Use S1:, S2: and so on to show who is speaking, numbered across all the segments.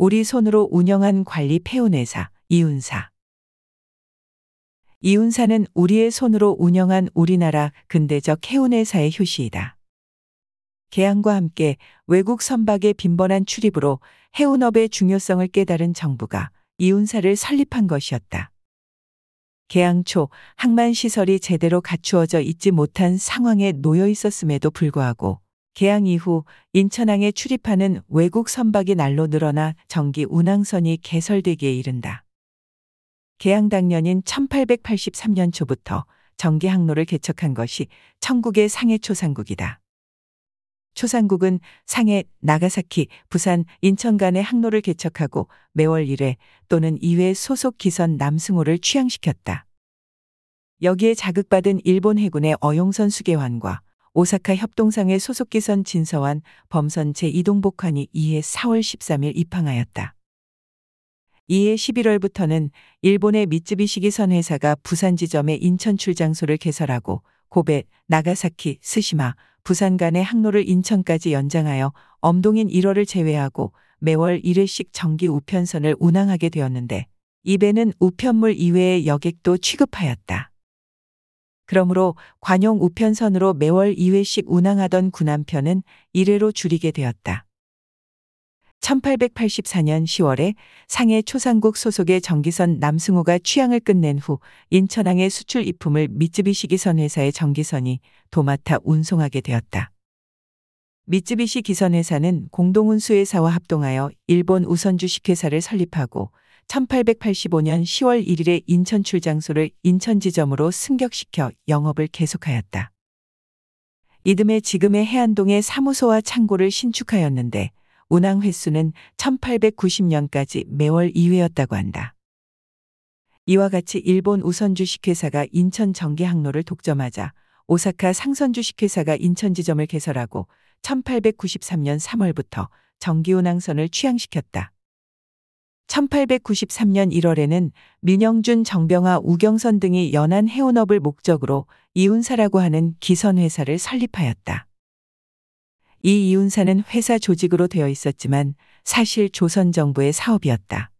S1: 우리 손으로 운영한 관리 폐운회사 이운사. 이운사는 우리의 손으로 운영한 우리나라 근대적 해운회사의 효시이다. 개항과 함께 외국 선박의 빈번한 출입으로 해운업의 중요성을 깨달은 정부가 이운사를 설립한 것이었다. 개항 초 항만 시설이 제대로 갖추어져 있지 못한 상황에 놓여 있었음에도 불구하고 개항 이후 인천항에 출입하는 외국 선박이 날로 늘어나 정기 운항선이 개설되기에 이른다. 개항 당년인 1883년 초부터 정기 항로를 개척한 것이 천국의 상해 초상국이다. 초상국은 상해, 나가사키, 부산, 인천 간의 항로를 개척하고 매월 1회 또는 2회 소속 기선 남승호를 취항시켰다. 여기에 자극받은 일본 해군의 어용선 수계환과 오사카 협동상의 소속 기선 진서환, 범선 제2동복환이 이해 4월 13일 입항하였다. 이해 11월부터는 일본의 미쯔비시 기 선 회사가 부산 지점의 인천 출장소를 개설하고 고베, 나가사키, 스시마, 부산 간의 항로를 인천까지 연장하여 엄동인 1호를 제외하고 매월 1회씩 정기 우편선을 운항하게 되었는데 이 배는 우편물 이외의 여객도 취급하였다. 그러므로 관용 우편선으로 매월 2회씩 운항하던 군함편은 1회로 줄이게 되었다. 1884년 10월에 상해 초상국 소속의 정기선 남승호가 취항을 끝낸 후 인천항의 수출 이품을 미쯔비시 기선 회사의 정기선이 도맡아 운송하게 되었다. 미쯔비시 기선 회사는 공동운수회사와 합동하여 일본 우선 주식회사를 설립하고 1885년 10월 1일에 인천 출장소를 인천 지점으로 승격시켜 영업을 계속하였다. 이듬해 지금의 해안동에 사무소와 창고를 신축하였는데 운항 횟수는 1890년까지 매월 2회였다고 한다. 이와 같이 일본 우선 주식회사가 인천 정기 항로를 독점하자 오사카 상선 주식회사가 인천 지점을 개설하고 1893년 3월부터 정기 운항선을 취항시켰다. 1893년 1월에는 민영준, 정병화, 우경선 등이 연안 해운업을 목적으로 이운사라고 하는 기선회사를 설립하였다. 이 이운사는 회사 조직으로 되어 있었지만 사실 조선 정부의 사업이었다.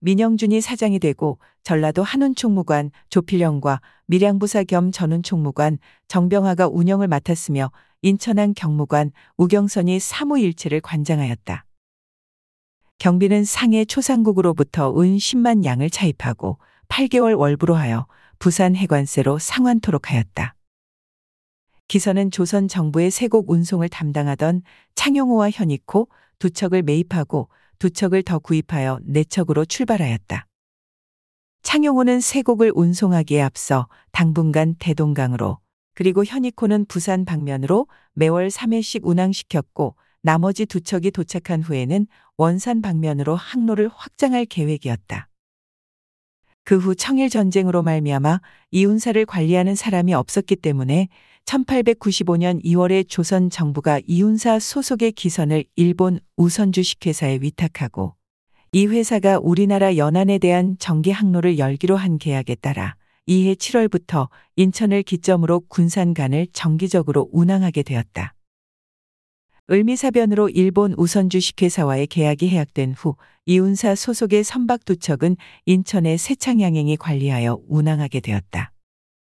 S1: 민영준이 사장이 되고 전라도 한운총무관 조필영과 밀양부사 겸 전운총무관 정병화가 운영을 맡았으며 인천항 경무관 우경선이 사무일체를 관장하였다. 경비는 상해 초상국으로부터 은 10만 양을 차입하고 8개월 월부로 하여 부산 해관세로 상환토록 하였다. 기선은 조선 정부의 세곡 운송을 담당하던 창용호와 현익호 두 척을 매입하고 두 척을 더 구입하여 네 척으로 출발하였다. 창용호는 세곡을 운송하기에 앞서 당분간 대동강으로 그리고 현익호는 부산 방면으로 매월 3회씩 운항시켰고 나머지 두 척이 도착한 후에는 원산 방면으로 항로를 확장할 계획이었다. 그 후 청일 전쟁으로 말미암아 이운사를 관리하는 사람이 없었기 때문에 1895년 2월에 조선 정부가 이운사 소속의 기선을 일본 우선주 식회사에 위탁하고 이 회사가 우리나라 연안에 대한 정기 항로를 열기로 한 계약에 따라 이해 7월부터 인천을 기점으로 군산간을 정기적으로 운항하게 되었다. 을미사변으로 일본 우선주 식회사와의 계약이 해약된 후 이운사 소속의 선박 두 척은 인천의 세창양행이 관리하여 운항하게 되었다.